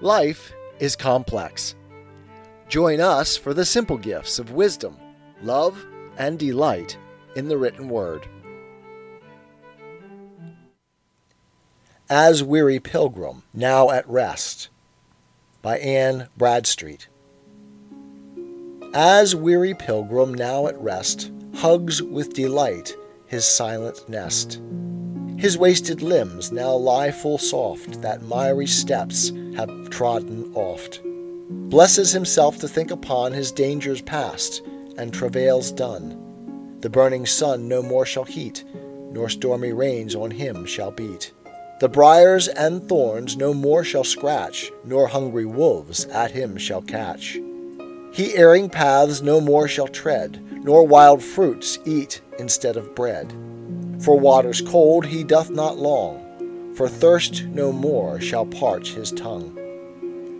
Life is complex. Join us for the simple gifts of wisdom, love, and delight in the written word. As Weary Pilgrim, Now at Rest by Anne Bradstreet. As weary pilgrim now at rest hugs with delight his silent nest. His wasted limbs now lie full soft that miry steps have trodden oft. Blesses himself to think upon his dangers past and travails done. The burning sun no more shall heat, nor stormy rains on him shall beat. The briars and thorns no more shall scratch, nor hungry wolves at him shall catch. He erring paths no more shall tread, nor wild fruits eat instead of bread. For waters cold he doth not long, for thirst no more shall parch his tongue.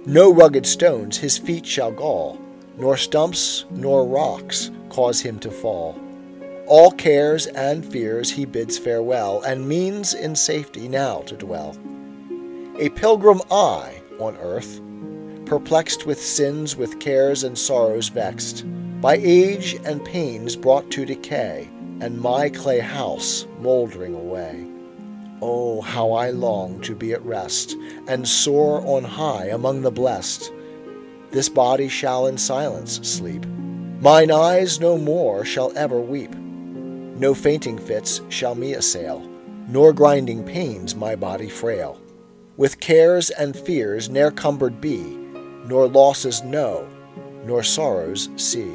No rugged stones his feet shall gall, nor stumps nor rocks cause him to fall. All cares and fears he bids farewell, and means in safety now to dwell. A pilgrim I on earth, perplexed with sins, with cares and sorrows vexed, by age and pains brought to decay, and my clay house mouldering away. Oh, how I long to be at rest, and soar on high among the blest. This body shall in silence sleep. Mine eyes no more shall ever weep. No fainting fits shall me assail, nor grinding pains my body frail. With cares and fears ne'er cumbered be, nor losses know, nor sorrows see.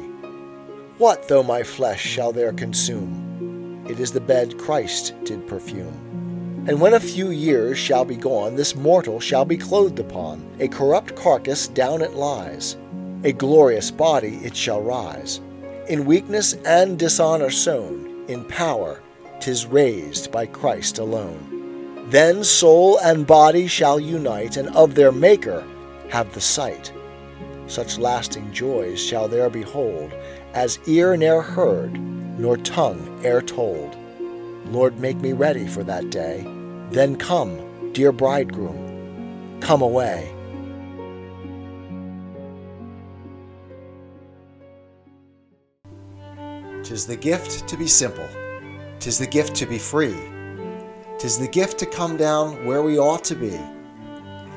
What though my flesh shall there consume? It is the bed Christ did perfume. And when a few years shall be gone, this mortal shall be clothed upon. A corrupt carcass down it lies, a glorious body it shall rise. In weakness and dishonor sown, in power, tis raised by Christ alone. Then soul and body shall unite, and of their Maker have the sight. Such lasting joys shall there behold, as ear ne'er heard, nor tongue e'er told. Lord, make me ready for that day. Then come, dear bridegroom, come away. Tis the gift to be simple, tis the gift to be free, tis the gift to come down where we ought to be